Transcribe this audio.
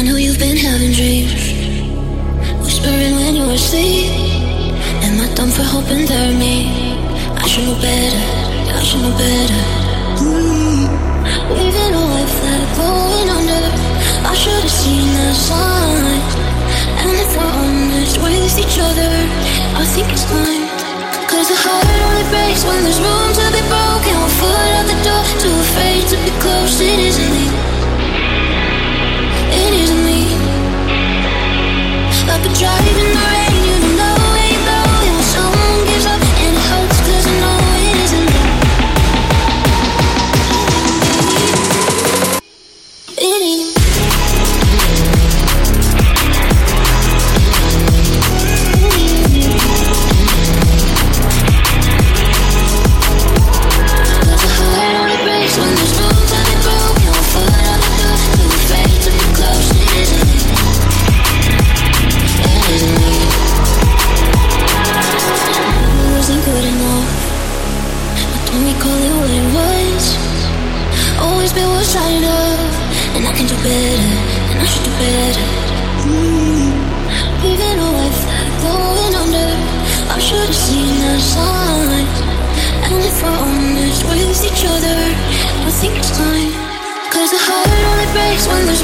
I know you've been having dreams, whispering when you're asleep. Am I dumb for hoping they're me? I should know better. I should know better. Mm. Leaving a life that going under. I should have seen the signs. And if we're honest with each other, I think it's time. But don't recall it what it was. Always been what I love, and I can do better, and I should do better. Mm. Living a life that going under. I should have seen the signs. And if we're honest with each other, I think it's time. Cause the heart only breaks when there's